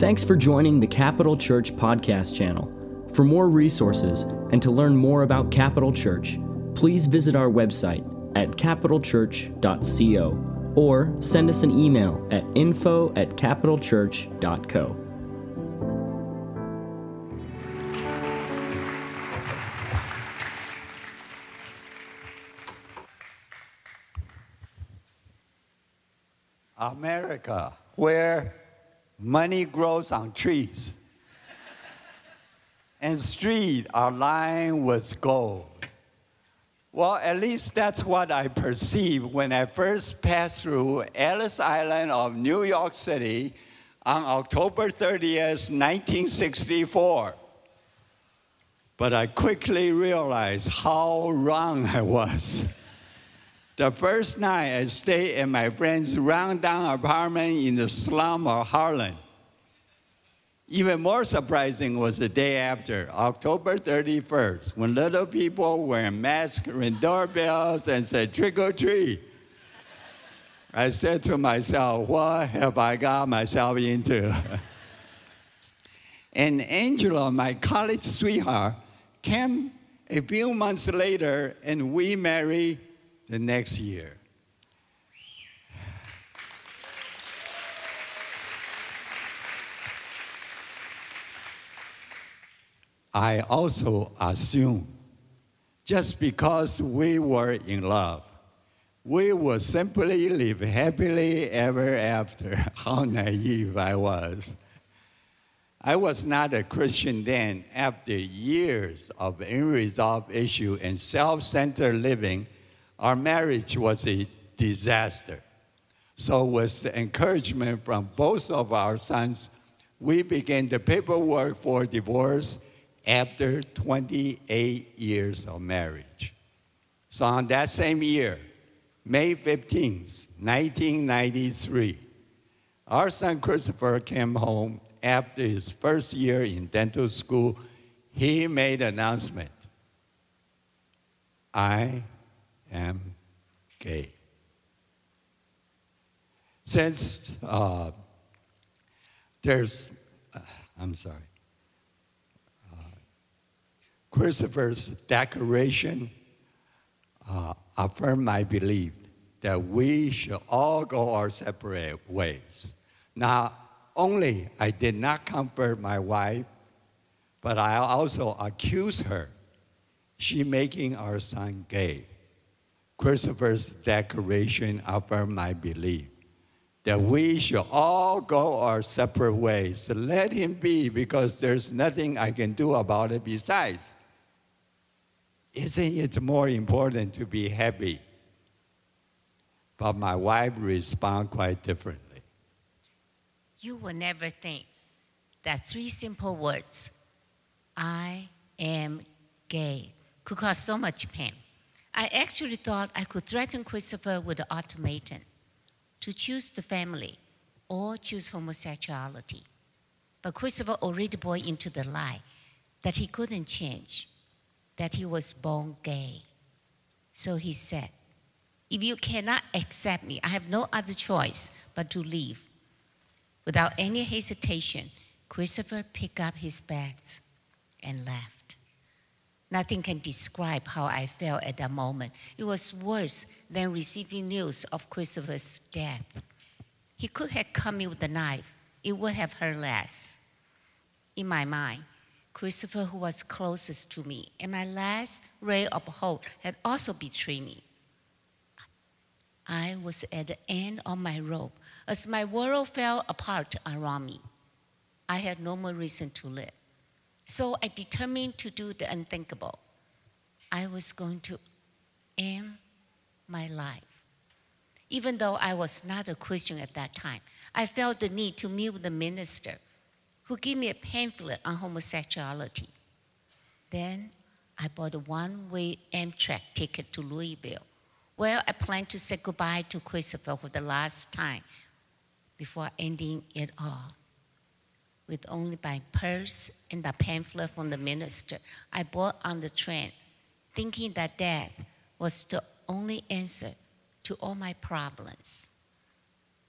Thanks for joining the Capital Church podcast channel. For more resources and to learn more about Capital Church, please visit our website at capitalchurch.co or send us an email at info at capitalchurch.co. America, where money grows on trees and streets are lined with gold. Well, at least that's what I perceived when I first passed through Ellis Island of New York City on October 30th, 1964. But I quickly realized how wrong I was. The first night I stayed in my friend's rundown apartment in the slum of Harlem. Even more surprising was the day after, October 31st, when little people wearing masks, ring doorbells, and said, trick or treat. I said to myself, what have I got myself into? and Angela, my college sweetheart, came a few months later and we married the next year. I also assume just because we were in love, we would simply live happily ever after. How naive I was. I was not a Christian then. After years of unresolved issue and self-centered living, our marriage was a disaster. So, with the encouragement from both of our sons, we began the paperwork for divorce after 28 years of marriage. So, on that same year, May 15th, 1993, our son Christopher came home after his first year in dental school. He made an announcement I am gay. Since uh, there's, uh, I'm sorry, uh, Christopher's declaration uh, affirmed my belief that we should all go our separate ways. Now, only I did not comfort my wife, but I also accused her she making our son gay. Christopher's declaration affirmed my belief that we should all go our separate ways. Let him be because there's nothing I can do about it besides. Isn't it more important to be happy? But my wife responded quite differently. You will never think that three simple words, I am gay, could cause so much pain. I actually thought I could threaten Christopher with an ultimatum to choose the family or choose homosexuality. But Christopher already bought into the lie that he couldn't change, that he was born gay. So he said, If you cannot accept me, I have no other choice but to leave. Without any hesitation, Christopher picked up his bags and left. Nothing can describe how I felt at that moment. It was worse than receiving news of Christopher's death. He could have come me with a knife, it would have hurt less. In my mind, Christopher, who was closest to me, and my last ray of hope, had also betrayed me. I was at the end of my rope as my world fell apart around me. I had no more reason to live. So I determined to do the unthinkable. I was going to end my life. Even though I was not a Christian at that time, I felt the need to meet with the minister who gave me a pamphlet on homosexuality. Then I bought a one way Amtrak ticket to Louisville, where I planned to say goodbye to Christopher for the last time before ending it all with only my purse and the pamphlet from the minister I bought on the train, thinking that death was the only answer to all my problems.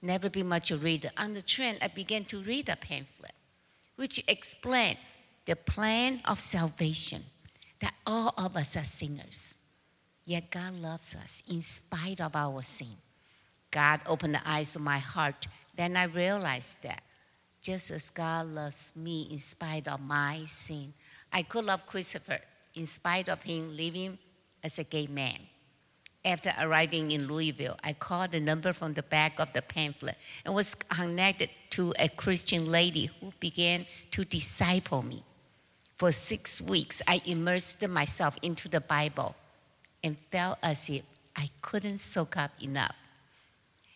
Never been much a reader. On the train, I began to read the pamphlet. which explained the plan of salvation that all of us are sinners. Yet God loves us in spite of our sin. God opened the eyes of my heart. Then I realized that just as God loves me in spite of my sin, I could love Christopher in spite of him living as a gay man. After arriving in Louisville, I called the number from the back of the pamphlet and was connected to a Christian lady who began to disciple me. For six weeks, I immersed myself into the Bible and felt as if I couldn't soak up enough.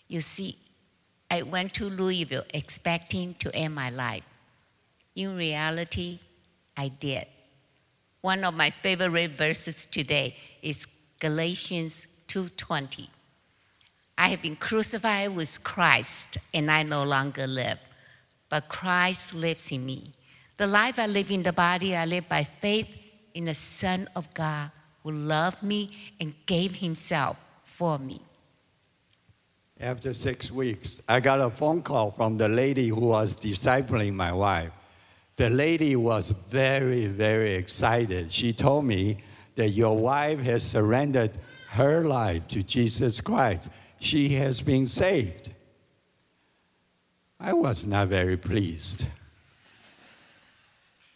You see, I went to Louisville expecting to end my life. In reality, I did. One of my favorite verses today is Galatians 2:20. I have been crucified with Christ, and I no longer live, but Christ lives in me. The life I live in the body, I live by faith in the Son of God who loved me and gave himself for me. After six weeks, I got a phone call from the lady who was discipling my wife. The lady was very, very excited. She told me that your wife has surrendered her life to Jesus Christ. She has been saved. I was not very pleased.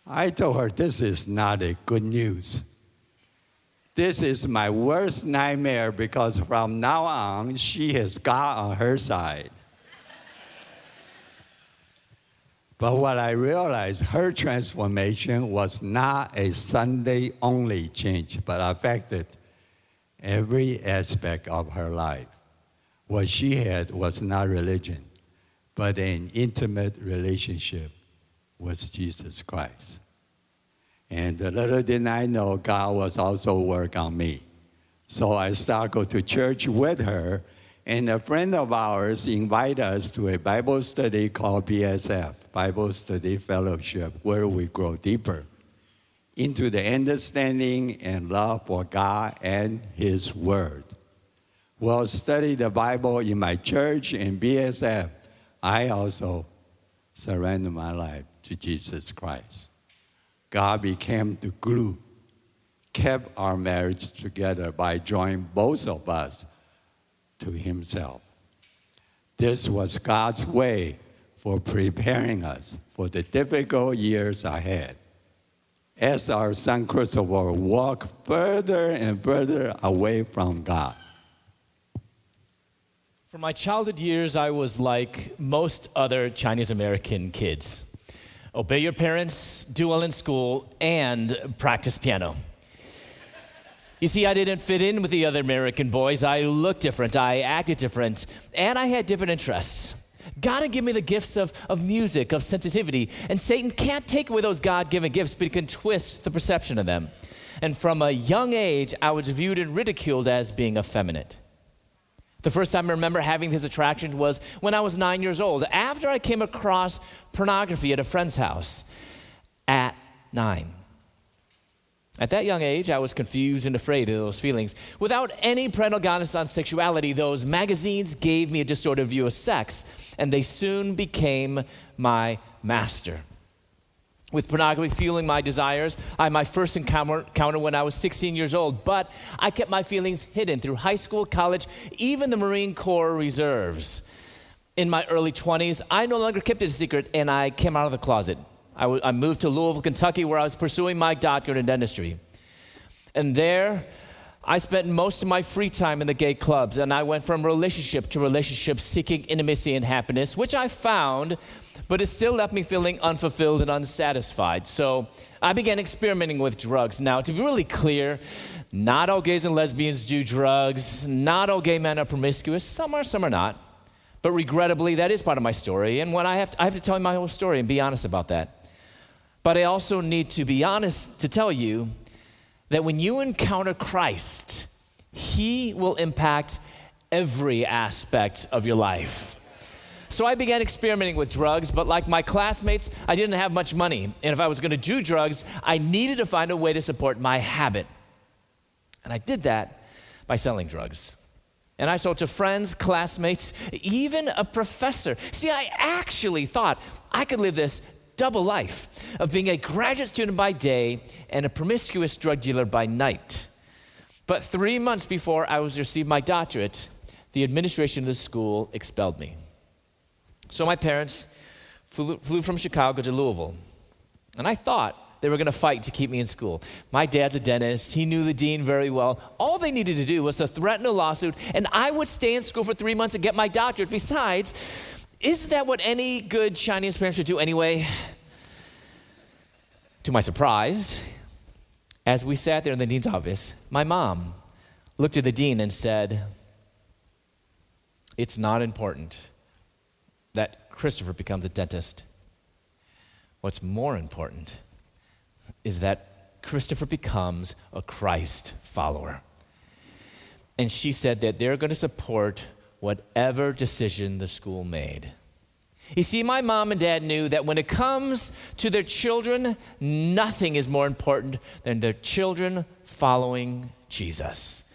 I told her, This is not a good news. This is my worst nightmare because from now on, she has God on her side. But what I realized, her transformation was not a Sunday only change, but affected every aspect of her life. What she had was not religion, but an intimate relationship with Jesus Christ. And little did I know, God was also working on me. So I started go to church with her, and a friend of ours invited us to a Bible study called BSF, Bible Study Fellowship, where we grow deeper into the understanding and love for God and His Word. While studying the Bible in my church and BSF, I also surrender my life to Jesus Christ. God became the glue, kept our marriage together by joining both of us to Himself. This was God's way for preparing us for the difficult years ahead. As our son Christopher walked further and further away from God. For my childhood years, I was like most other Chinese American kids obey your parents, do well in school, and practice piano. You see, I didn't fit in with the other American boys. I looked different, I acted different, and I had different interests. God had given me the gifts of, of music, of sensitivity, and Satan can't take away those God given gifts, but he can twist the perception of them. And from a young age, I was viewed and ridiculed as being effeminate. The first time I remember having these attractions was when I was nine years old, after I came across pornography at a friend's house at nine. At that young age, I was confused and afraid of those feelings. Without any parental guidance on sexuality, those magazines gave me a distorted view of sex, and they soon became my master with pornography fueling my desires. I had my first encounter, encounter when I was 16 years old, but I kept my feelings hidden through high school, college, even the Marine Corps reserves. In my early 20s, I no longer kept it a secret and I came out of the closet. I, w- I moved to Louisville, Kentucky, where I was pursuing my doctorate in dentistry. And there, I spent most of my free time in the gay clubs, and I went from relationship to relationship seeking intimacy and happiness, which I found but it still left me feeling unfulfilled and unsatisfied. So I began experimenting with drugs. Now, to be really clear, not all gays and lesbians do drugs, not all gay men are promiscuous. Some are, some are not. But regrettably, that is part of my story. And when I have to, I have to tell you my whole story and be honest about that. But I also need to be honest to tell you that when you encounter Christ, He will impact every aspect of your life. So I began experimenting with drugs, but like my classmates, I didn't have much money. And if I was going to do drugs, I needed to find a way to support my habit. And I did that by selling drugs. And I sold to friends, classmates, even a professor. See, I actually thought I could live this double life of being a graduate student by day and a promiscuous drug dealer by night. But three months before I was to receive my doctorate, the administration of the school expelled me. So my parents flew, flew from Chicago to Louisville. And I thought they were going to fight to keep me in school. My dad's a dentist. He knew the dean very well. All they needed to do was to threaten a lawsuit, and I would stay in school for three months and get my doctorate. Besides, isn't that what any good Chinese parents should do anyway? To my surprise, as we sat there in the dean's office, my mom looked at the dean and said, It's not important that Christopher becomes a dentist. What's more important is that Christopher becomes a Christ follower. And she said that they're going to support whatever decision the school made. You see, my mom and dad knew that when it comes to their children, nothing is more important than their children following Jesus.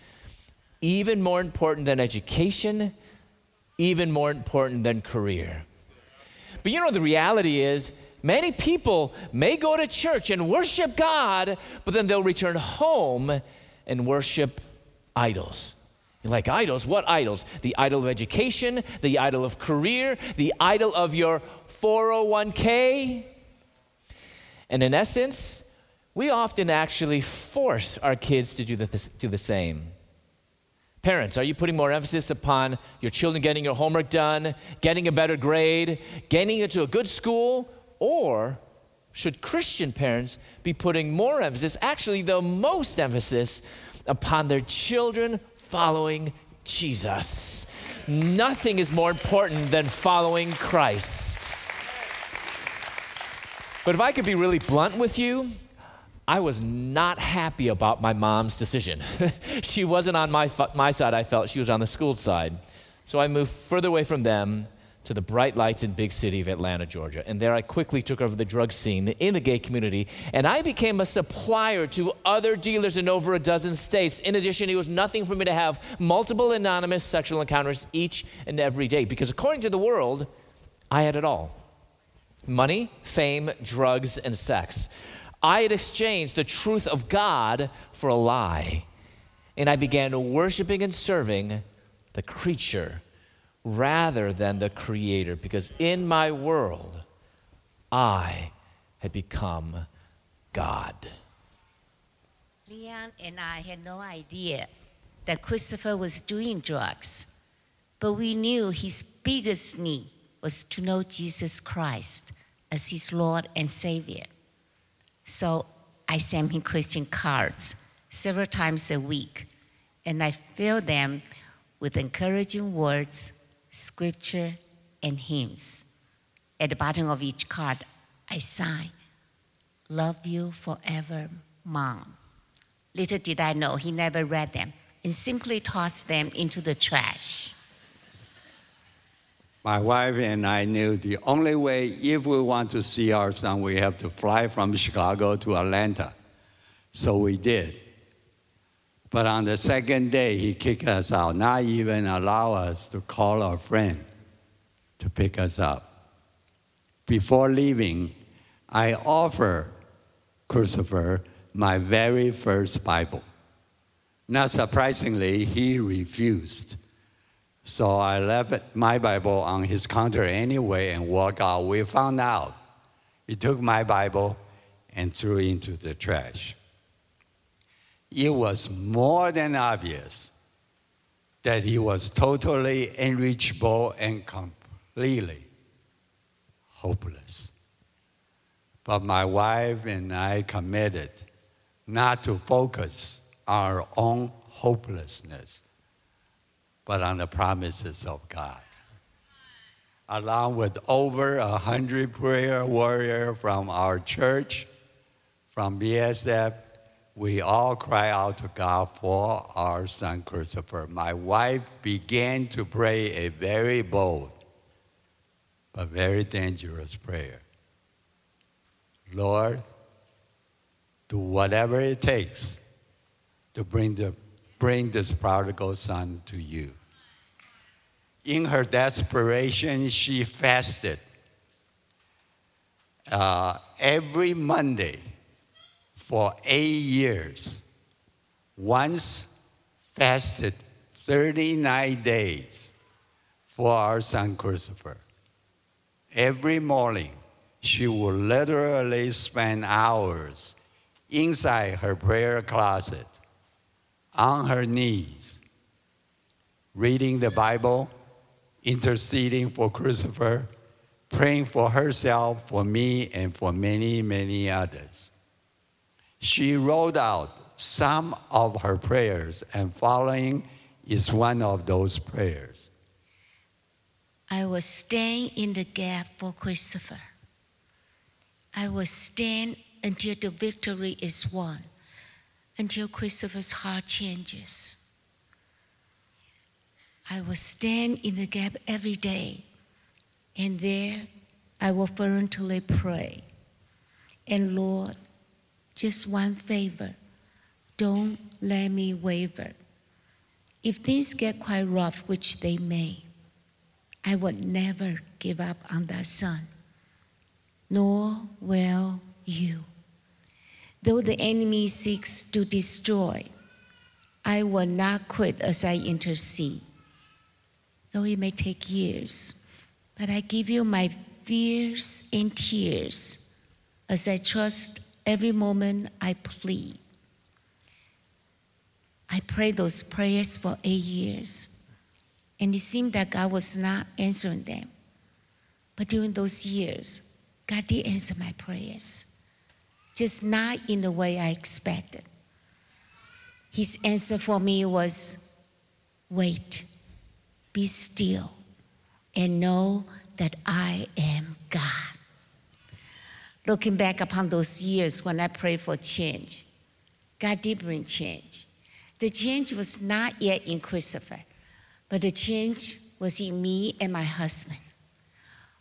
Even more important than education, even more important than career. But you know, the reality is, many people may go to church and worship God, but then they'll return home and worship idols. Like idols, what idols? The idol of education, the idol of career, the idol of your 401k. And in essence, we often actually force our kids to do the, do the same. Parents, are you putting more emphasis upon your children getting your homework done, getting a better grade, getting into a good school? Or should Christian parents be putting more emphasis, actually, the most emphasis, upon their children following Jesus. Nothing is more important than following Christ. But if I could be really blunt with you, I was not happy about my mom's decision. she wasn't on my, my side, I felt. She was on the school side. So I moved further away from them to the bright lights in big city of Atlanta, Georgia. And there I quickly took over the drug scene in the gay community, and I became a supplier to other dealers in over a dozen states. In addition, it was nothing for me to have multiple anonymous sexual encounters each and every day because according to the world, I had it all. Money, fame, drugs, and sex. I had exchanged the truth of God for a lie. And I began worshiping and serving the creature rather than the creator, because in my world, I had become God. Leon and I had no idea that Christopher was doing drugs, but we knew his biggest need was to know Jesus Christ as his Lord and Savior. So I sent him Christian cards several times a week, and I filled them with encouraging words scripture, and hymns. At the bottom of each card, I sign, Love you forever, Mom. Little did I know he never read them and simply tossed them into the trash. My wife and I knew the only way, if we want to see our son, we have to fly from Chicago to Atlanta. So we did. But on the second day, he kicked us out, not even allow us to call our friend to pick us up. Before leaving, I offer Christopher my very first Bible. Not surprisingly, he refused. So I left my Bible on his counter anyway and walked out. We found out he took my Bible and threw it into the trash it was more than obvious that he was totally unreachable and completely hopeless. But my wife and I committed not to focus our own hopelessness, but on the promises of God. Along with over a hundred prayer warriors from our church, from BSF, we all cry out to God for our son Christopher. My wife began to pray a very bold but very dangerous prayer. Lord, do whatever it takes to bring, the, bring this prodigal son to you. In her desperation, she fasted uh, every Monday for eight years. Once fasted 39 days for our son Christopher. Every morning, she would literally spend hours inside her prayer closet on her knees, reading the Bible, interceding for Christopher, praying for herself, for me, and for many, many others. She wrote out some of her prayers, and following is one of those prayers. I will stand in the gap for Christopher. I will stand until the victory is won, until Christopher's heart changes. I will stand in the gap every day, and there I will fervently pray. And Lord, just one favor don't let me waver. If things get quite rough, which they may, I would never give up on that son, nor will you. Though the enemy seeks to destroy, I will not quit as I intercede. Though it may take years, but I give you my fears and tears as I trust every moment I plead. I prayed those prayers for eight years, and it seemed that God was not answering them. But during those years, God did answer my prayers, just not in the way I expected. His answer for me was wait, be still, and know that I am God. Looking back upon those years when I prayed for change, God did bring change. The change was not yet in Christopher, but the change was in me and my husband.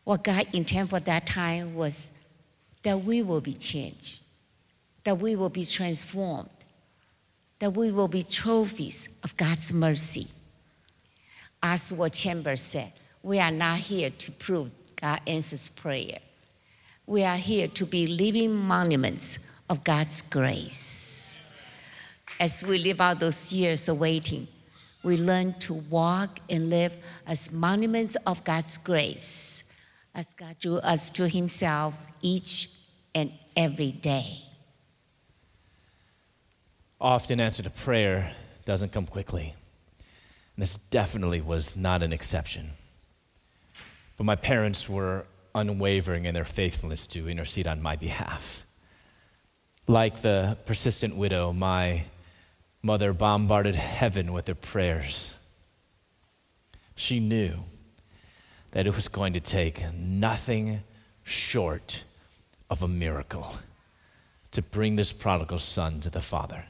What God intended for that time was that we will be changed, that we will be transformed, that we will be trophies of God's mercy. As what Chambers said, We are not here to prove God answers prayer. We are here to be living monuments of God's grace. As we live out those years of waiting, we learn to walk and live as monuments of God's grace, as God drew us to Himself each and every day. Often, answer to prayer doesn't come quickly. And this definitely was not an exception. But my parents were unwavering in their faithfulness to intercede on my behalf. Like the persistent widow, my mother bombarded heaven with her prayers. She knew that it was going to take nothing short of a miracle to bring this prodigal son to the Father.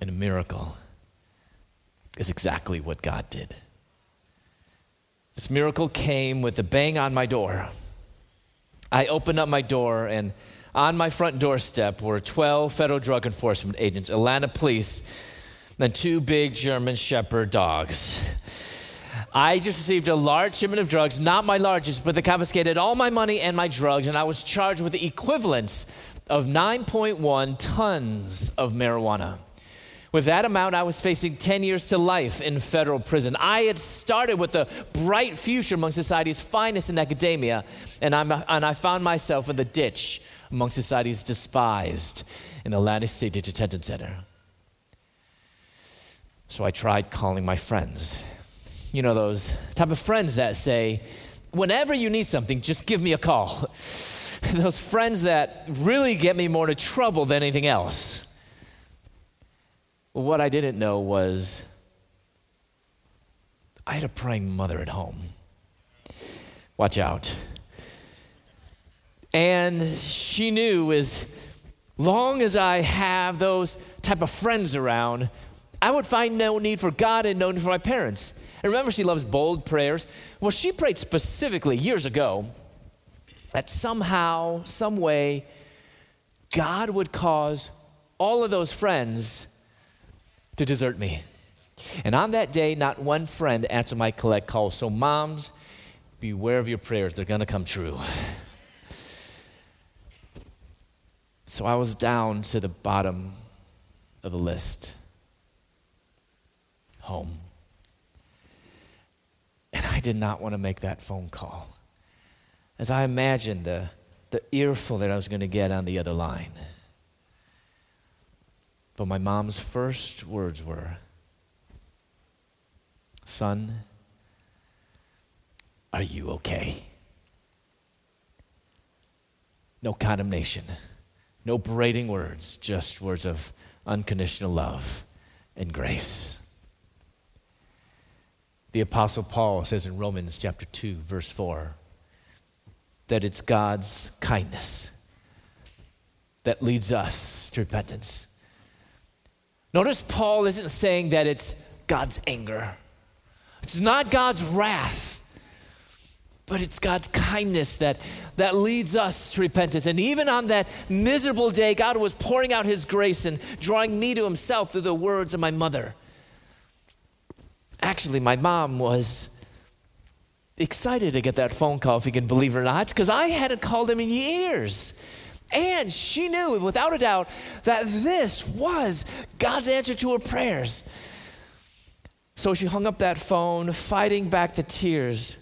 And a miracle is exactly what God did. This miracle came with a bang on my door. I opened up my door, and on my front doorstep were 12 federal drug enforcement agents, Atlanta police, and two big German Shepherd dogs. I just received a large shipment of drugs, not my largest, but they confiscated all my money and my drugs, and I was charged with the equivalent of 9.1 tons of marijuana. With that amount, I was facing 10 years to life in federal prison. I had started with a bright future among society's finest in academia, and, I'm, and I found myself in the ditch among society's despised in the Atlanta City Detention Center. So I tried calling my friends. You know, those type of friends that say, whenever you need something, just give me a call. those friends that really get me more into trouble than anything else. What I didn't know was I had a praying mother at home. Watch out. And she knew as long as I have those type of friends around, I would find no need for God and no need for my parents. And remember, she loves bold prayers. Well, she prayed specifically years ago that somehow, some way, God would cause all of those friends to desert me. And on that day, not one friend answered my collect call. So, moms, beware of your prayers, they're going to come true. So I was down to the bottom of the list home. And I did not want to make that phone call. As I imagined the, the earful that I was going to get on the other line. But my mom's first words were, Son, are you okay? No condemnation, no berating words, just words of unconditional love and grace. The Apostle Paul says in Romans chapter 2, verse 4, that it's God's kindness that leads us to repentance. Notice Paul isn't saying that it's God's anger, it's not God's wrath. But it's God's kindness that, that leads us to repentance. And even on that miserable day, God was pouring out His grace and drawing me to Himself through the words of my mother. Actually, my mom was excited to get that phone call, if you can believe it or not, because I hadn't called him in years. And she knew without a doubt that this was God's answer to her prayers. So she hung up that phone, fighting back the tears.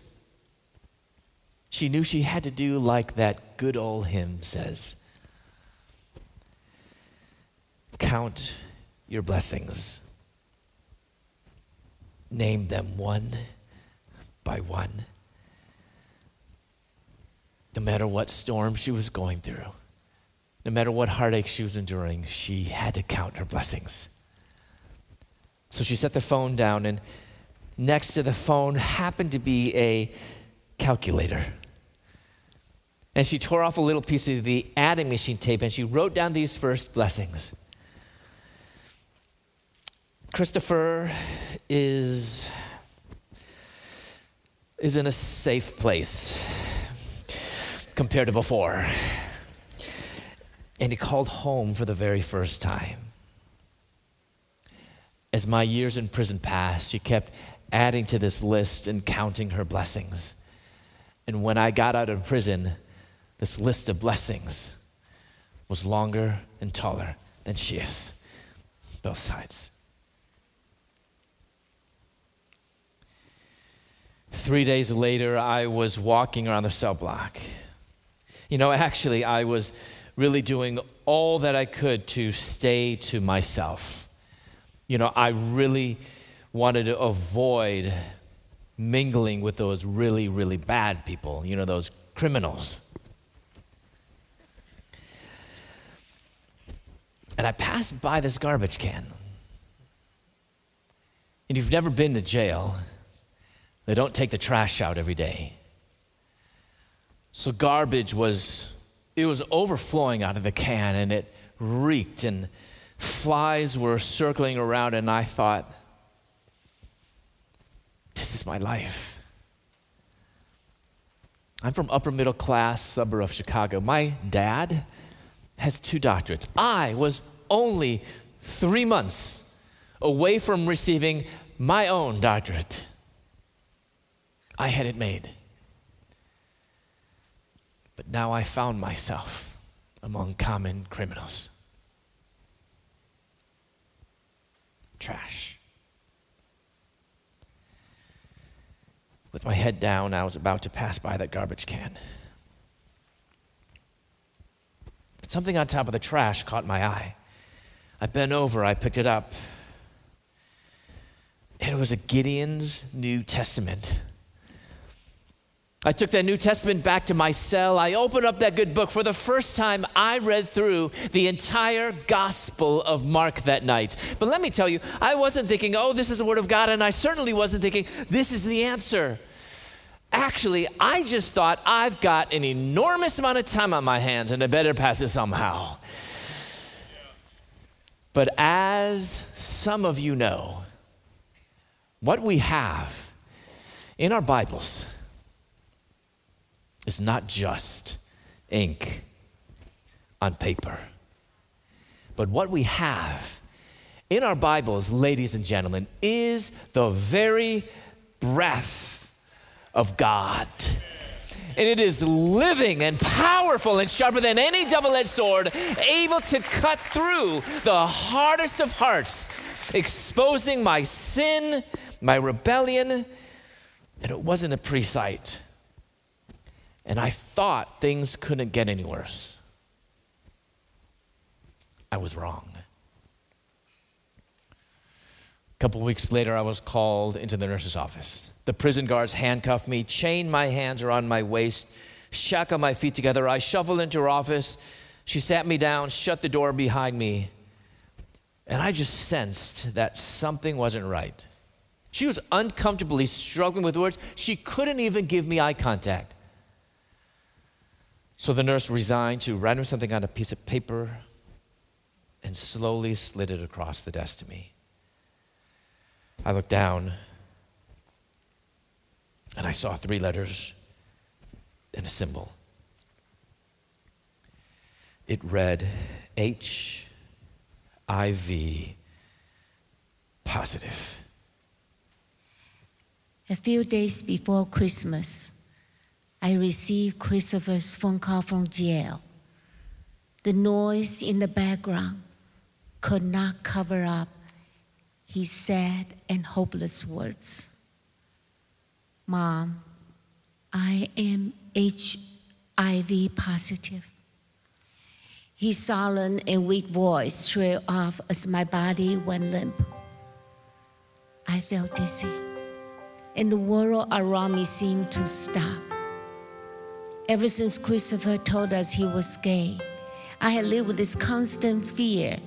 She knew she had to do like that good old hymn says Count your blessings, name them one by one. No matter what storm she was going through, no matter what heartache she was enduring, she had to count her blessings. So she set the phone down, and next to the phone happened to be a calculator. And she tore off a little piece of the adding machine tape and she wrote down these first blessings. Christopher is is in a safe place compared to before. And he called home for the very first time. As my years in prison passed, she kept adding to this list and counting her blessings. And when I got out of prison, this list of blessings was longer and taller than she is. Both sides. Three days later, I was walking around the cell block. You know, actually, I was really doing all that I could to stay to myself. You know, I really wanted to avoid mingling with those really, really bad people, you know, those criminals. And I passed by this garbage can. And if you've never been to jail, they don't take the trash out every day. So garbage was it was overflowing out of the can and it reeked and flies were circling around and I thought this is my life. I'm from upper middle class suburb of Chicago. My dad has two doctorates. I was only 3 months away from receiving my own doctorate. I had it made. But now I found myself among common criminals. Trash. With my head down, I was about to pass by that garbage can. But something on top of the trash caught my eye. I bent over, I picked it up. And it was a Gideon's New Testament. I took that New Testament back to my cell. I opened up that good book. For the first time, I read through the entire Gospel of Mark that night. But let me tell you, I wasn't thinking, oh, this is the Word of God, and I certainly wasn't thinking, this is the answer. Actually, I just thought, I've got an enormous amount of time on my hands, and I better pass it somehow. But as some of you know, what we have in our Bibles, is not just ink on paper, but what we have in our Bibles, ladies and gentlemen, is the very breath of God. And it is living and powerful and sharper than any double edged sword, able to cut through the hardest of hearts, exposing my sin, my rebellion. And it wasn't a sight. And I thought things couldn't get any worse. I was wrong. A couple weeks later, I was called into the nurse's office. The prison guards handcuffed me, chained my hands around my waist, shackled my feet together. I shuffled into her office. She sat me down, shut the door behind me, and I just sensed that something wasn't right. She was uncomfortably struggling with words. She couldn't even give me eye contact. So the nurse resigned to writing something on a piece of paper and slowly slid it across the desk to me. I looked down and I saw three letters and a symbol. It read H I V positive. A few days before Christmas, I received Christopher's phone call from jail. The noise in the background could not cover up his sad and hopeless words. Mom, I am HIV positive. His solemn and weak voice trailed off as my body went limp. I felt dizzy, and the world around me seemed to stop. Ever since Christopher told us he was gay, I had lived with this constant fear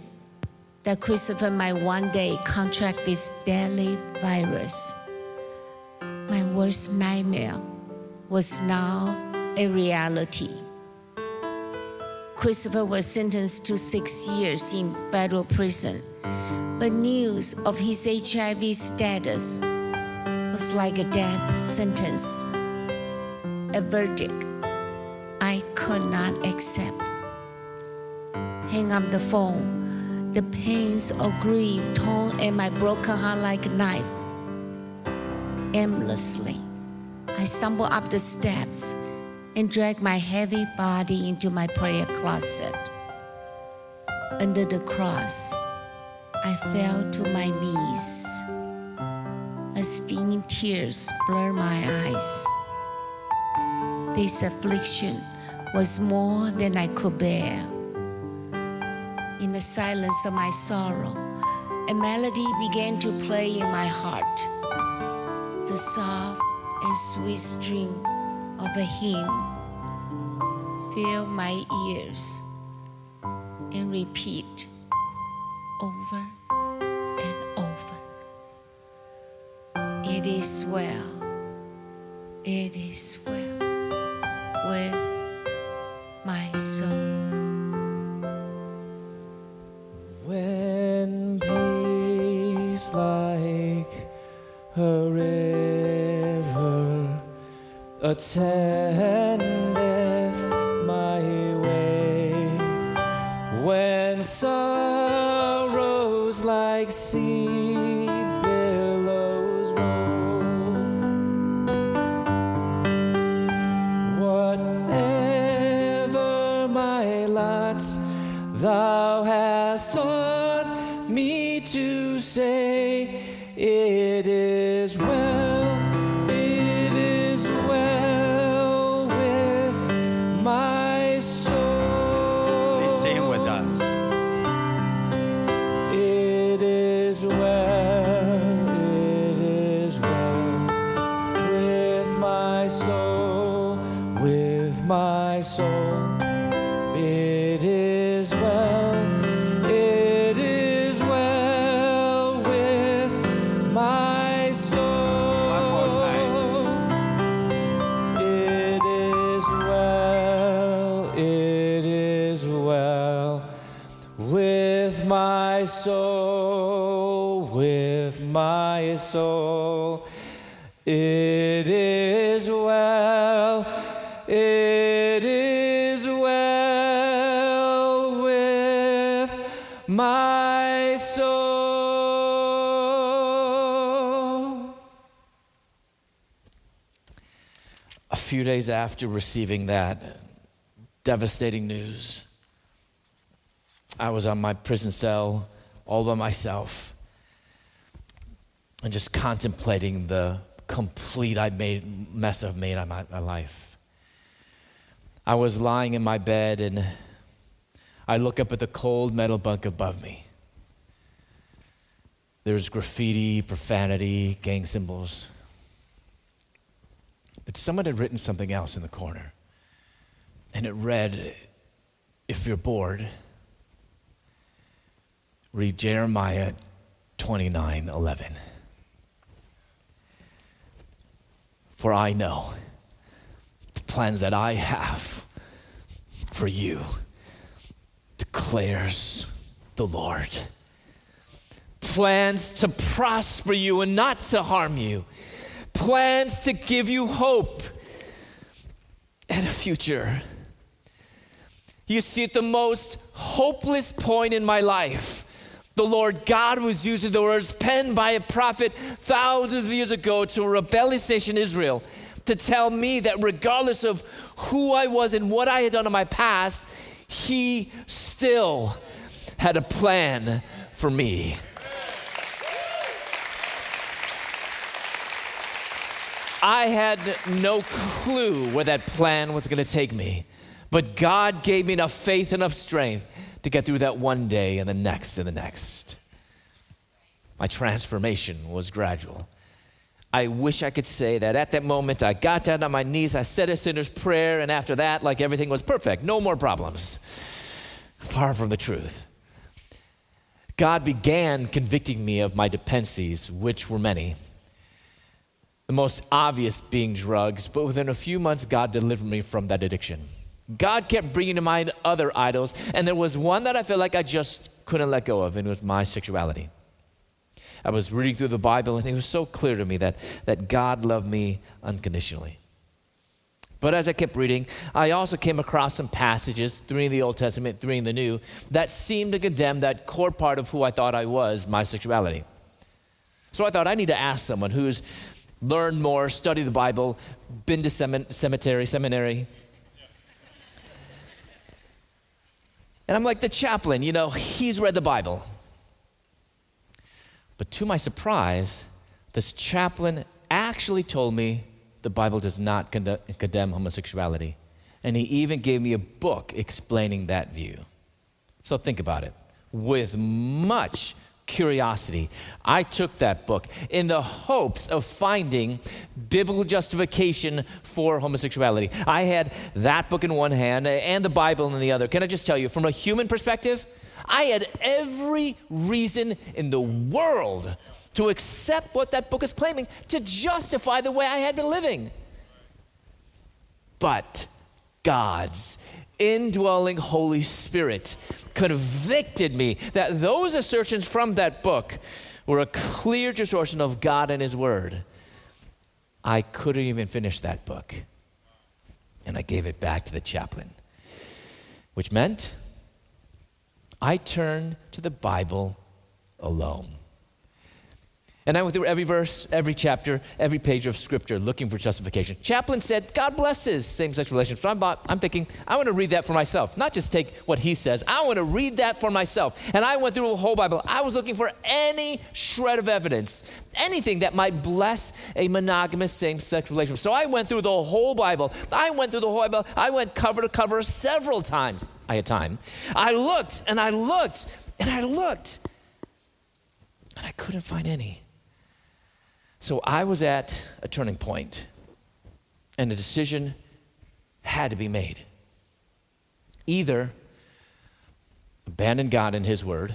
that Christopher might one day contract this deadly virus. My worst nightmare was now a reality. Christopher was sentenced to six years in federal prison, but news of his HIV status was like a death sentence, a verdict could not accept. Hang up the phone, the pains of grief torn at my broken heart like a knife aimlessly. I stumble up the steps and drag my heavy body into my prayer closet. Under the cross, I fell to my knees. A stinging tears blurred my eyes. This affliction was more than I could bear. In the silence of my sorrow, a melody began to play in my heart the soft and sweet stream of a hymn filled my ears and repeat over and over. It is well, it is well with my soul. When peace like a river attendeth soul, with my soul. It is well, it is well with my soul. a few days after receiving that devastating news, I was on my prison cell all by myself and just contemplating the complete I made mess I've made of my, my life. I was lying in my bed and I look up at the cold metal bunk above me. There's graffiti, profanity, gang symbols. But someone had written something else in the corner. And it read, If you're bored, read Jeremiah 29 11. For I know the plans that I have for you, declares the Lord. Plans to prosper you and not to harm you, plans to give you hope and a future. You see, at the most hopeless point in my life, the Lord God was using the words penned by a prophet thousands of years ago to a rebellious nation, Israel, to tell me that regardless of who I was and what I had done in my past, He still had a plan for me. I had no clue where that plan was going to take me. But God gave me enough faith, and enough strength to get through that one day and the next and the next. My transformation was gradual. I wish I could say that at that moment I got down on my knees, I said a sinner's prayer, and after that, like everything was perfect, no more problems. Far from the truth. God began convicting me of my dependencies, which were many. The most obvious being drugs, but within a few months, God delivered me from that addiction. God kept bringing to mind other idols, and there was one that I felt like I just couldn't let go of, and it was my sexuality. I was reading through the Bible, and it was so clear to me that, that God loved me unconditionally. But as I kept reading, I also came across some passages, three in the Old Testament, three in the New, that seemed to condemn that core part of who I thought I was, my sexuality. So I thought I need to ask someone who's learned more, studied the Bible, been to cemetery, seminary, And I'm like, the chaplain, you know, he's read the Bible. But to my surprise, this chaplain actually told me the Bible does not condemn homosexuality. And he even gave me a book explaining that view. So think about it. With much curiosity. I took that book in the hopes of finding biblical justification for homosexuality. I had that book in one hand and the Bible in the other. Can I just tell you, from a human perspective, I had every reason in the world to accept what that book is claiming to justify the way I had been living. But God's indwelling Holy Spirit convicted me that those assertions from that book were a clear distortion of God and His Word. I couldn't even finish that book. And I gave it back to the chaplain, which meant I turned to the Bible alone. And I went through every verse, every chapter, every page of scripture looking for justification. Chaplain said, God blesses same sex relationships. So I'm, I'm thinking, I want to read that for myself, not just take what he says. I want to read that for myself. And I went through the whole Bible. I was looking for any shred of evidence, anything that might bless a monogamous same sex relationship. So I went through the whole Bible. I went through the whole Bible. I went cover to cover several times. I had time. I looked and I looked and I looked, and I couldn't find any. So I was at a turning point, and a decision had to be made. Either abandon God and His Word,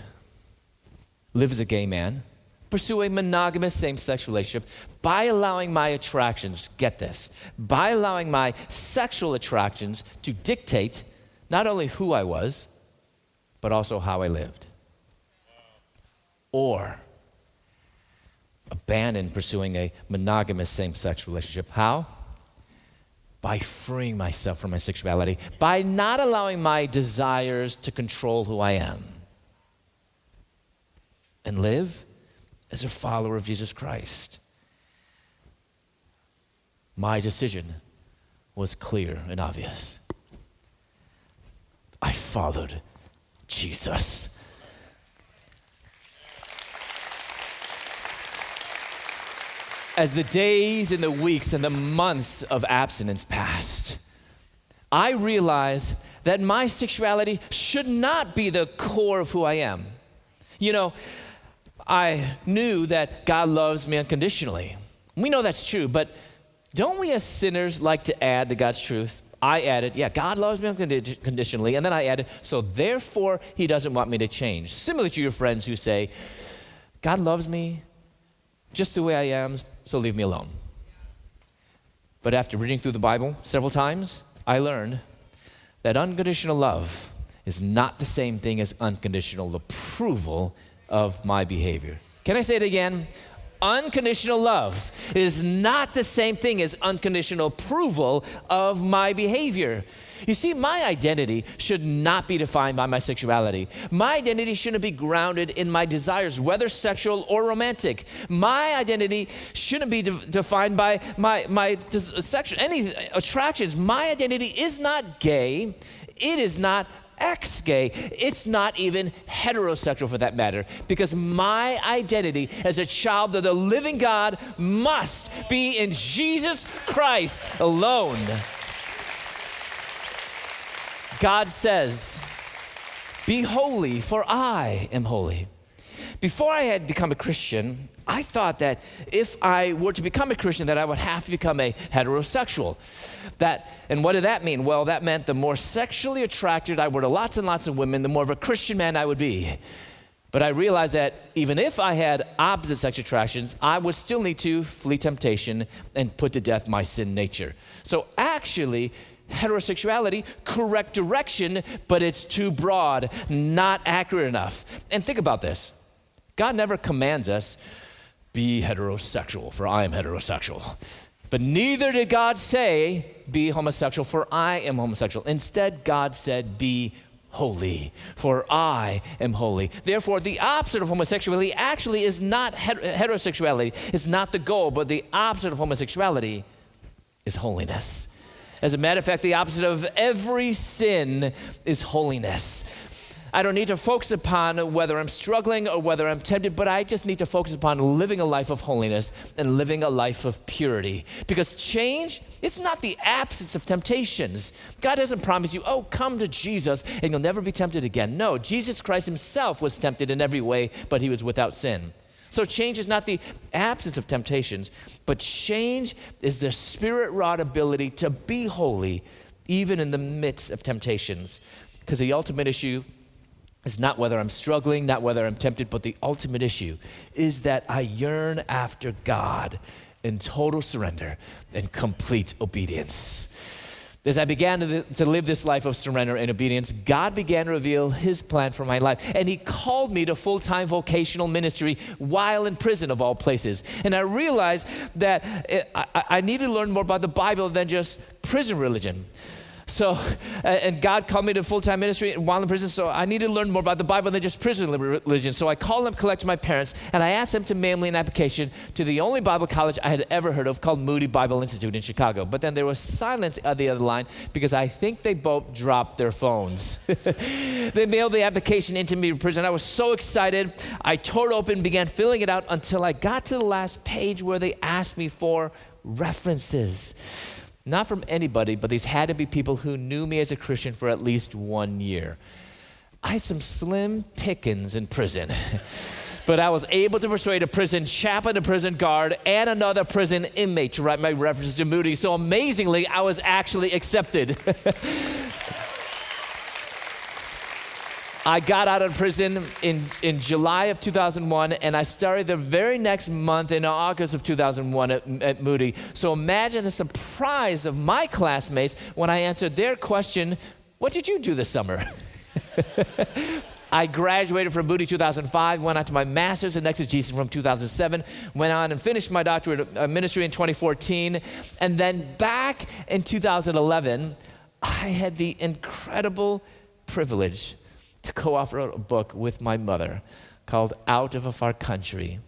live as a gay man, pursue a monogamous same sex relationship by allowing my attractions, get this, by allowing my sexual attractions to dictate not only who I was, but also how I lived. Or abandon pursuing a monogamous same sex relationship. How? By freeing myself from my sexuality, by not allowing my desires to control who I am, and live as a follower of Jesus Christ. My decision was clear and obvious. I followed Jesus. As the days and the weeks and the months of abstinence passed, I realized that my sexuality should not be the core of who I am. You know, I knew that God loves me unconditionally. We know that's true, but don't we as sinners like to add to God's truth? I added, yeah, God loves me unconditionally. And then I added, so therefore he doesn't want me to change. Similar to your friends who say, God loves me just the way I am, so leave me alone. But after reading through the Bible several times, I learned that unconditional love is not the same thing as unconditional approval of my behavior. Can I say it again? Unconditional love is not the same thing as unconditional approval of my behavior. You see, my identity should not be defined by my sexuality. My identity shouldn't be grounded in my desires, whether sexual or romantic. My identity shouldn't be de- defined by my, my sexual, any attractions. My identity is not gay. It is not ex gay. It's not even heterosexual for that matter, because my identity as a child of the living God must be in Jesus Christ alone. God says, Be holy, for I am holy. Before I had become a Christian, I thought that if I were to become a Christian, that I would have to become a heterosexual. That, and what did that mean? Well, that meant the more sexually attracted I were to lots and lots of women, the more of a Christian man I would be. But I realized that even if I had opposite sex attractions, I would still need to flee temptation and put to death my sin nature. So actually, heterosexuality, correct direction, but it's too broad, not accurate enough. And think about this God never commands us be heterosexual, for I am heterosexual. But neither did God say, be homosexual, for I am homosexual. Instead, God said, be holy, for I am holy. Therefore, the opposite of homosexuality actually is not heterosexuality. It's not the goal, but the opposite of homosexuality is holiness. As a matter of fact, the opposite of every sin is holiness. I don't need to focus upon whether I'm struggling or whether I'm tempted, but I just need to focus upon living a life of holiness and living a life of purity. Because change, it's not the absence of temptations. God doesn't promise you, oh, come to Jesus and you'll never be tempted again. No, Jesus Christ himself was tempted in every way, but he was without sin. So change is not the absence of temptations, but change is the spirit wrought ability to be holy even in the midst of temptations. Because the ultimate issue it's not whether I'm struggling, not whether I'm tempted, but the ultimate issue is that I yearn after God in total surrender and complete obedience. As I began to, live this life of surrender and obedience, God began to reveal His plan for my life. And He called me to full time vocational ministry while in prison, of all places. And I realized that eh, it, I, I need to learn more about the Bible than just prison religion. So, and God called me to full time ministry while in prison. So I needed to learn more about the Bible than just prison religion. So I called up, collected my parents, and I asked them to mail me an application to the only Bible college I had ever heard of called Moody Bible Institute in Chicago. But then there was silence on the other line because I think they both dropped their phones. they mailed the application into me prison. I was so excited. I tore it open, began filling it out until I got to the last page where they asked me for references. Not from anybody, but these had to be people who knew me as a Christian for at least one year. I had some slim pickings in prison. but I was able to persuade a prison chaplain, a prison guard, and another prison inmate to write my references to Moody. So amazingly, I was actually accepted. I got out of prison in, in July of 2001, and I started the very next month in August of 2001 at, at Moody. So imagine the surprise of my classmates when I answered their question What did you do this summer? I graduated from Moody 2005, went on to my master's in exegesis from 2007, went on and finished my doctorate of uh, ministry in 2014, and then back in 2011, I had the incredible privilege to co author a book with my mother called Out of a Far Country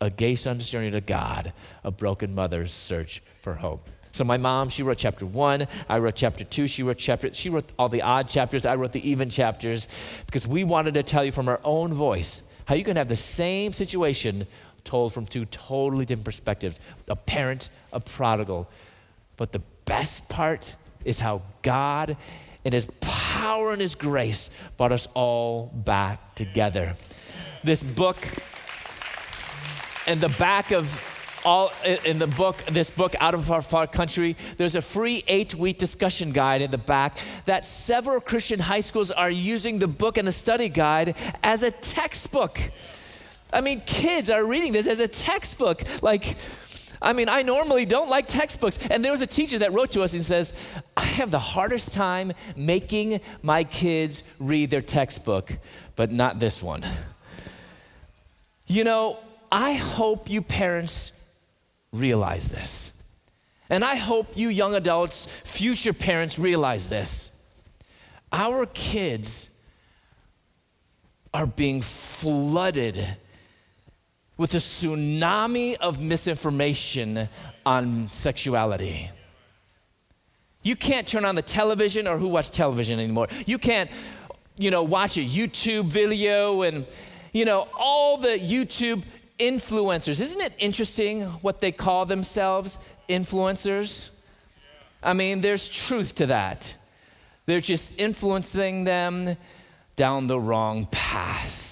A Gay Son's Journey to God, a Broken Mother's Search for Hope. So my mom, she wrote chapter one. I wrote chapter two. She wrote chapter. She wrote all the odd chapters. I wrote the even chapters because we wanted to tell you from our own voice how you can have the same situation told from two totally different perspectives: a parent, a prodigal. But the best part is how God, in His power and His grace, brought us all back together. This book, in the back of all in the book, this book, Out of Our Far Country, there's a free eight week discussion guide in the back that several Christian high schools are using the book and the study guide as a textbook. I mean, kids are reading this as a textbook. Like, I mean, I normally don't like textbooks. And there was a teacher that wrote to us and says, I have the hardest time making my kids read their textbook, but not this one. You know, I hope you parents realize this. And I hope you young adults, future parents, realize this. Our kids are being flooded with a tsunami of misinformation on sexuality. You can't turn on the television or who watch television anymore. You can't, you know, watch a YouTube video and, you know, all the YouTube influencers. Isn't it interesting what they call themselves? Influencers. I mean, there's truth to that. They're just influencing them down the wrong path.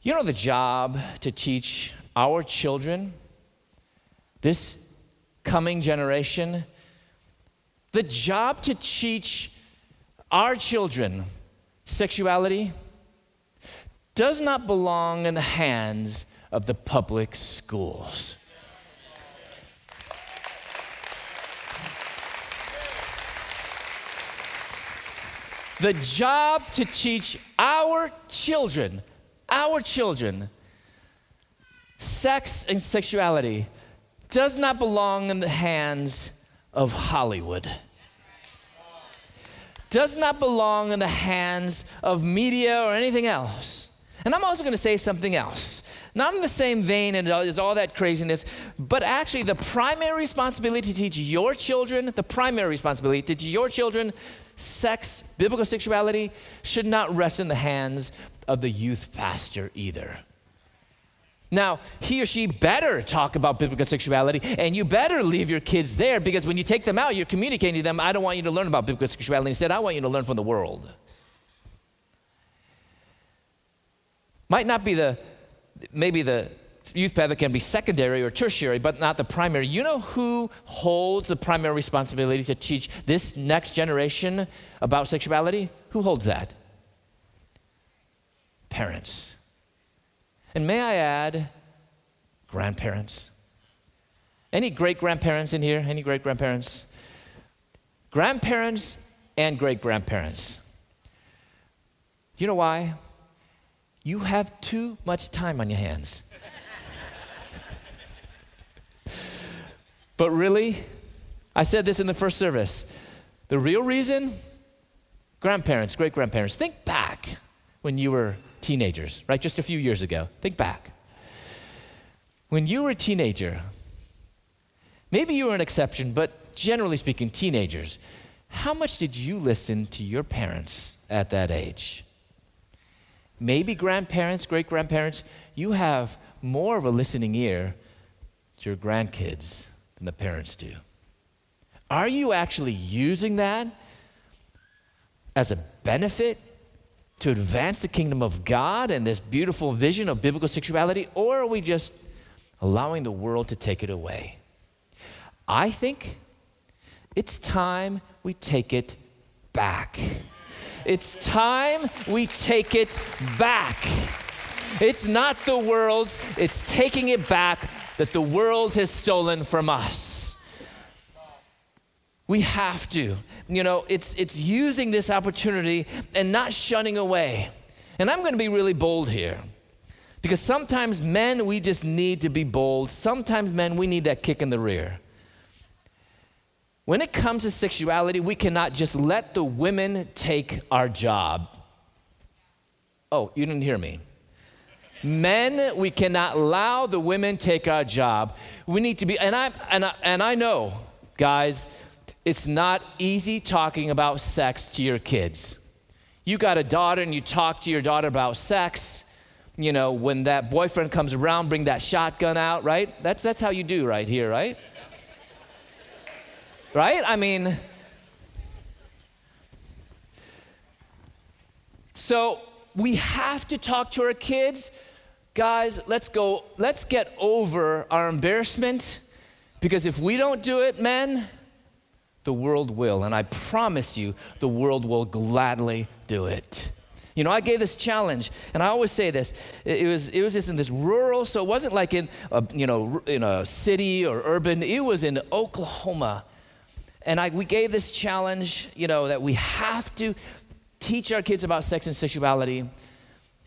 You know the job to teach our children, this coming generation, the job to teach our children sexuality does not belong in the hands of the public schools. The job to teach our children, our children, sex and sexuality does not belong in the hands of Hollywood does not belong in the hands of media or anything else. And I'm also going to say something else. Not in the same vein as all that craziness, but actually the primary responsibility to teach your children, the primary responsibility to teach your children sex, biblical sexuality, should not rest in the hands of the youth pastor either. Now, he or she better talk about biblical sexuality, and you better leave your kids there because when you take them out, you're communicating to them, I don't want you to learn about biblical sexuality. Instead, I want you to learn from the world. Might not be the, maybe the youth pastor can be secondary or tertiary, but not the primary. You know who holds the primary responsibility to teach this next generation about sexuality? Who holds that? Parents. And may I add, grandparents. Any great grandparents in here? Any great grandparents? Grandparents and great grandparents. Do you know why? you have too much time on your hands. but really, I said this in the first service. The real reason, grandparents, great grandparents, think back when you were teenagers, right? Just a few years ago. Think back. When you were a teenager, maybe you were an exception, but generally speaking, teenagers, how much did you listen to your parents at that age? maybe grandparents, great grandparents, you have more of a listening ear to your grandkids than the parents do. Are you actually using that as a benefit to advance the kingdom of God and this beautiful vision of biblical sexuality, or are we just allowing the world to take it away? I think it's time we take it back. It's time we take it back. It's not the world's, it's taking it back that the world has stolen from us. We have to. You know, it's, it's using this opportunity and not shunning away. And I'm going to be really bold here. Because sometimes men, we just need to be bold. Sometimes men, we need that kick in the rear. When it comes to sexuality, we cannot just let the women take our job. Oh, you didn't hear me. Men, we cannot allow the women take our job. We need to be, and I, and I, and I know, guys, it's not easy talking about sex to your kids. You got a daughter and you talk to your daughter about sex. You know, when that boyfriend comes around, bring that shotgun out, right? That's, that's how you do right here, right? right? I mean, so we have to talk to our kids. Guys, let's go, let's get over our embarrassment because if we don't do it, men, the world will. And I promise you, the world will gladly do it. You know, I gave this challenge, and I always say this. It was it was just in this rural, so it wasn't like in a, you know in a city or urban. It was in Oklahoma, and I we gave this challenge. You know that we have to teach our kids about sex and sexuality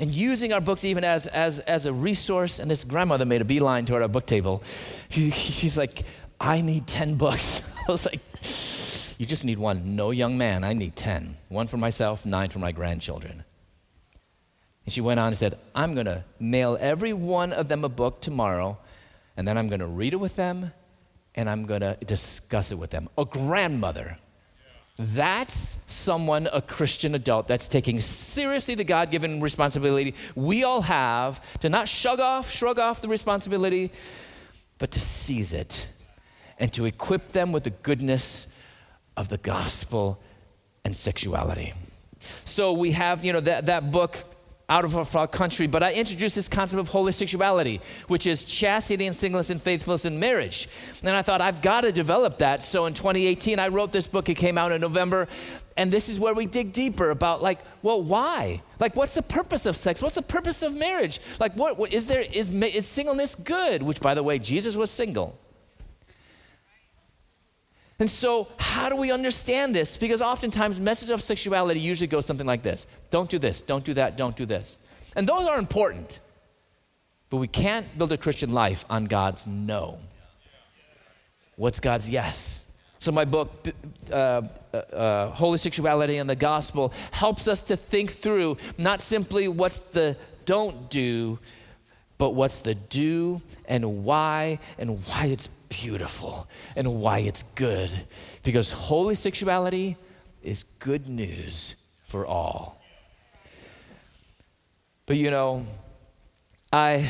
and using our books even as, as, as a resource. And this grandmother made a beeline toward our book table. She, she's like, I need 10 books. I was like, You just need one. No, young man, I need 10. One for myself, nine for my grandchildren. And she went on and said, I'm going to mail every one of them a book tomorrow, and then I'm going to read it with them, and I'm going to discuss it with them. A grandmother that's someone, a Christian adult, that's taking seriously the God given responsibility we all have to not shrug off, shrug off the responsibility, but to seize it and to equip them with the goodness of the gospel and sexuality. So we have, you know, that, that book, out of our country, but I introduced this concept of holy sexuality, which is chastity and singleness and faithfulness in marriage. And I thought, I've got to develop that. So in 2018, I wrote this book. It came out in November. And this is where we dig deeper about, like, well, why? Like, what's the purpose of sex? What's the purpose of marriage? Like, what, what is there, is, is singleness good? Which, by the way, Jesus was single. And so, how do we understand this? Because oftentimes, message of sexuality usually goes something like this Don't do this, don't do that, don't do this. And those are important. But we can't build a Christian life on God's no. What's God's yes? So, my book, uh, uh, uh, Holy Sexuality and the Gospel, helps us to think through not simply what's the don't do, but what's the do and why and why it's beautiful and why it's good. Because holy sexuality is good news for all. But you know, I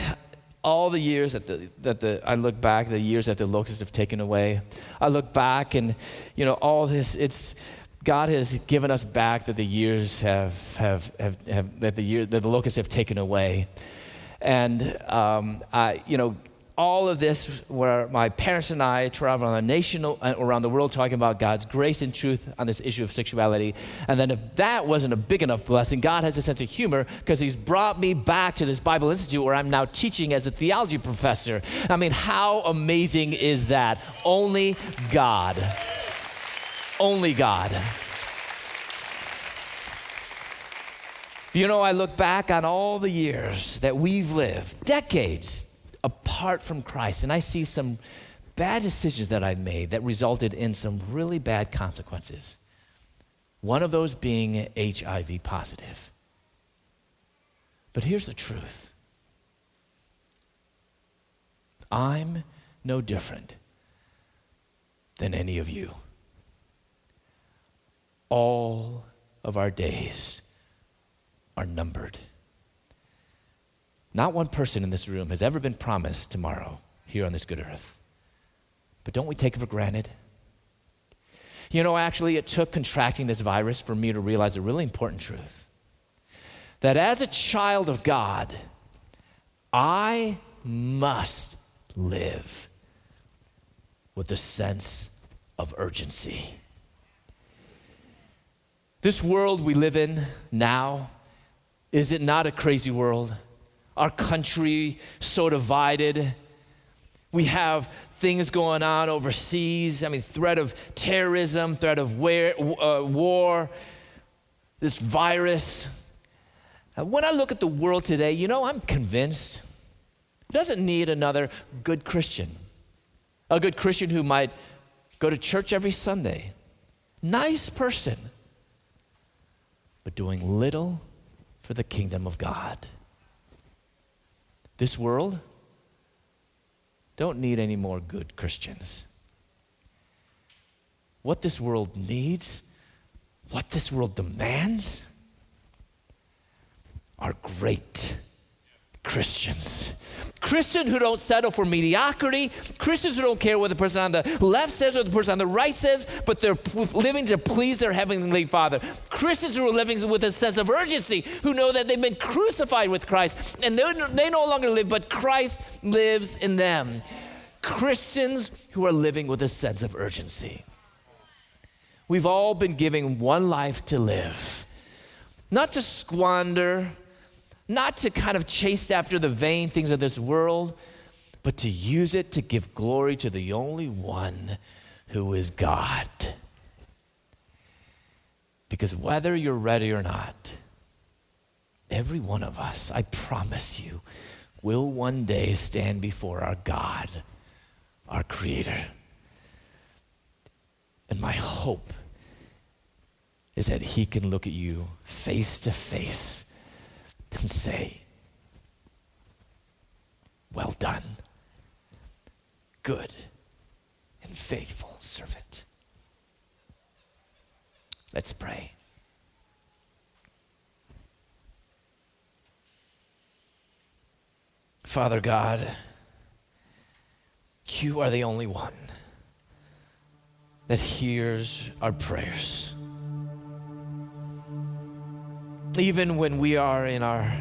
all the years that the, that the I look back, the years that the locusts have taken away, I look back and you know all this. It's God has given us back that the years have have have, have that the year that the locusts have taken away. And um, I, you know, all of this, where my parents and I travel on a nation uh, around the world talking about God's grace and truth on this issue of sexuality. And then, if that wasn't a big enough blessing, God has a sense of humor because He's brought me back to this Bible Institute where I'm now teaching as a theology professor. I mean, how amazing is that? Only God. Only God. You know, I look back on all the years that we've lived, decades apart from Christ, and I see some bad decisions that I made that resulted in some really bad consequences. One of those being HIV positive. But here's the truth I'm no different than any of you. All of our days are numbered. Not one person in this room has ever been promised tomorrow here on this good earth. But don't we take it for granted? You know, actually, it took contracting this virus for me to realize a really important truth that as a child of God, I must live with a sense of urgency. This world we live in now is it not a crazy world? Our country so divided. We have things going on overseas. I mean, threat of terrorism, threat of war, uh, war this virus. when I look at the world today, you know, I'm convinced it doesn't need another good Christian. A good Christian who might go to church every Sunday. Nice person, but doing little for the kingdom of God. This world don't need any more good Christians. What this world needs, what this world demands, are great Christians. Christians who don't settle for mediocrity, Christians who don't care what the person on the left says or the person on the right says, but they're living to please their heavenly Father. Christians who are living with a sense of urgency, who know that they've been crucified with Christ and they no longer live, but Christ lives in them. Christians who are living with a sense of urgency. We've all been given one life to live, not to squander not to kind of chase after the vain things of this world, but to use it to give glory to the only one who is God. Because whether you're ready or not, every one of us, I promise you, will one day stand before our God, our Creator. And my hope is that He can look at you face to face and say, Well done, good and faithful servant. Let's pray. Father God, you are the only one that hears our prayers even when we are in our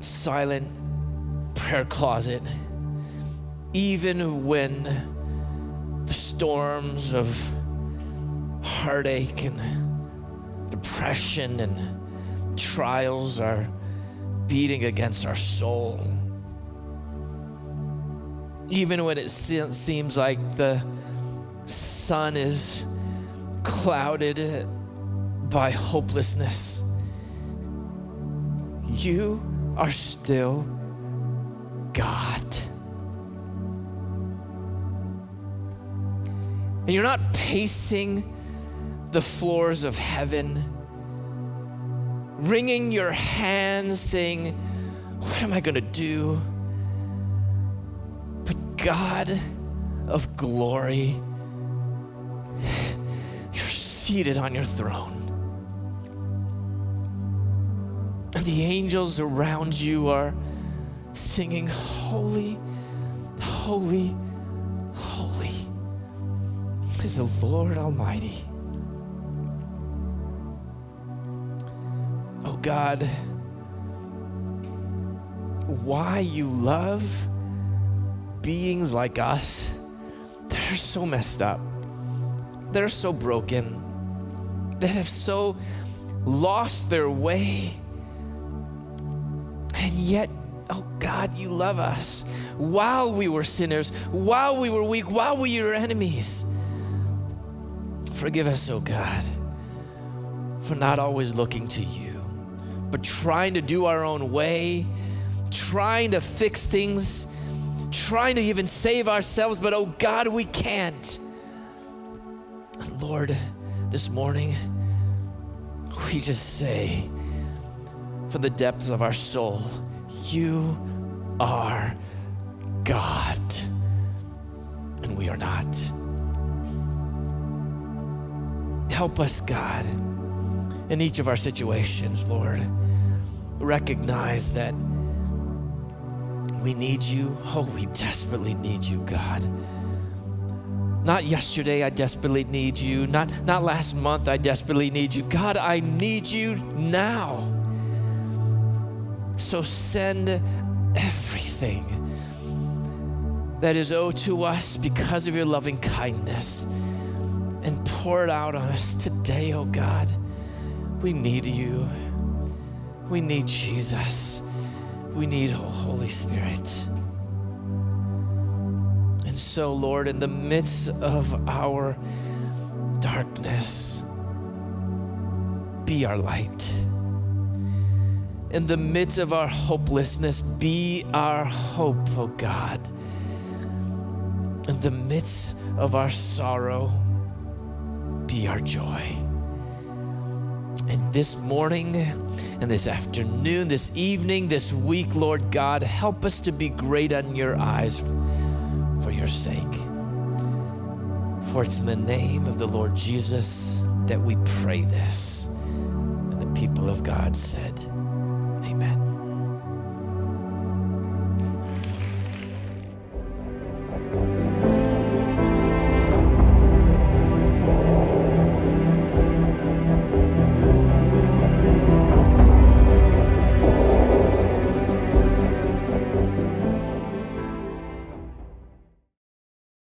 silent prayer closet, even when the storms of heartache and depression and trials are beating against our soul. Even when it seems like the sun is clouded by hopelessness, you are still God. And you're not pacing the floors of heaven, wringing your hands, saying, What am I going to do? But God of glory, you're seated on your throne. And the angels around you are singing, Holy, holy, holy is the Lord Almighty. Oh God, why you love beings like us that are so messed up, that are so broken, that have so lost their way and yet, oh God, you love us while we were sinners, while we were weak, while we were enemies. Forgive us, oh God, for not always looking to you, but trying to do our own way, trying to fix things, trying to even save ourselves, but oh God, we can't. Lord, this morning, we just say, from the depths of our soul, You are God, and we are not. Help us, God, in each of our situations, Lord. Recognize that we need you. Oh, we desperately need you, God. Not yesterday, I desperately need you. Not, not last month, I desperately need you. God, I need you now. So send everything that is owed to us because of your loving kindness and pour it out on us today, oh God. We need you. We need Jesus. We need Holy Spirit. And so, Lord, in the midst of our darkness, be our light in the midst of our hopelessness, be our hope, oh God. In the midst of our sorrow, be our joy. And this morning and this afternoon, this evening, this week, Lord God, help us to be great on your eyes for your sake. For it's in the name of the Lord Jesus that we pray this. And the people of God said,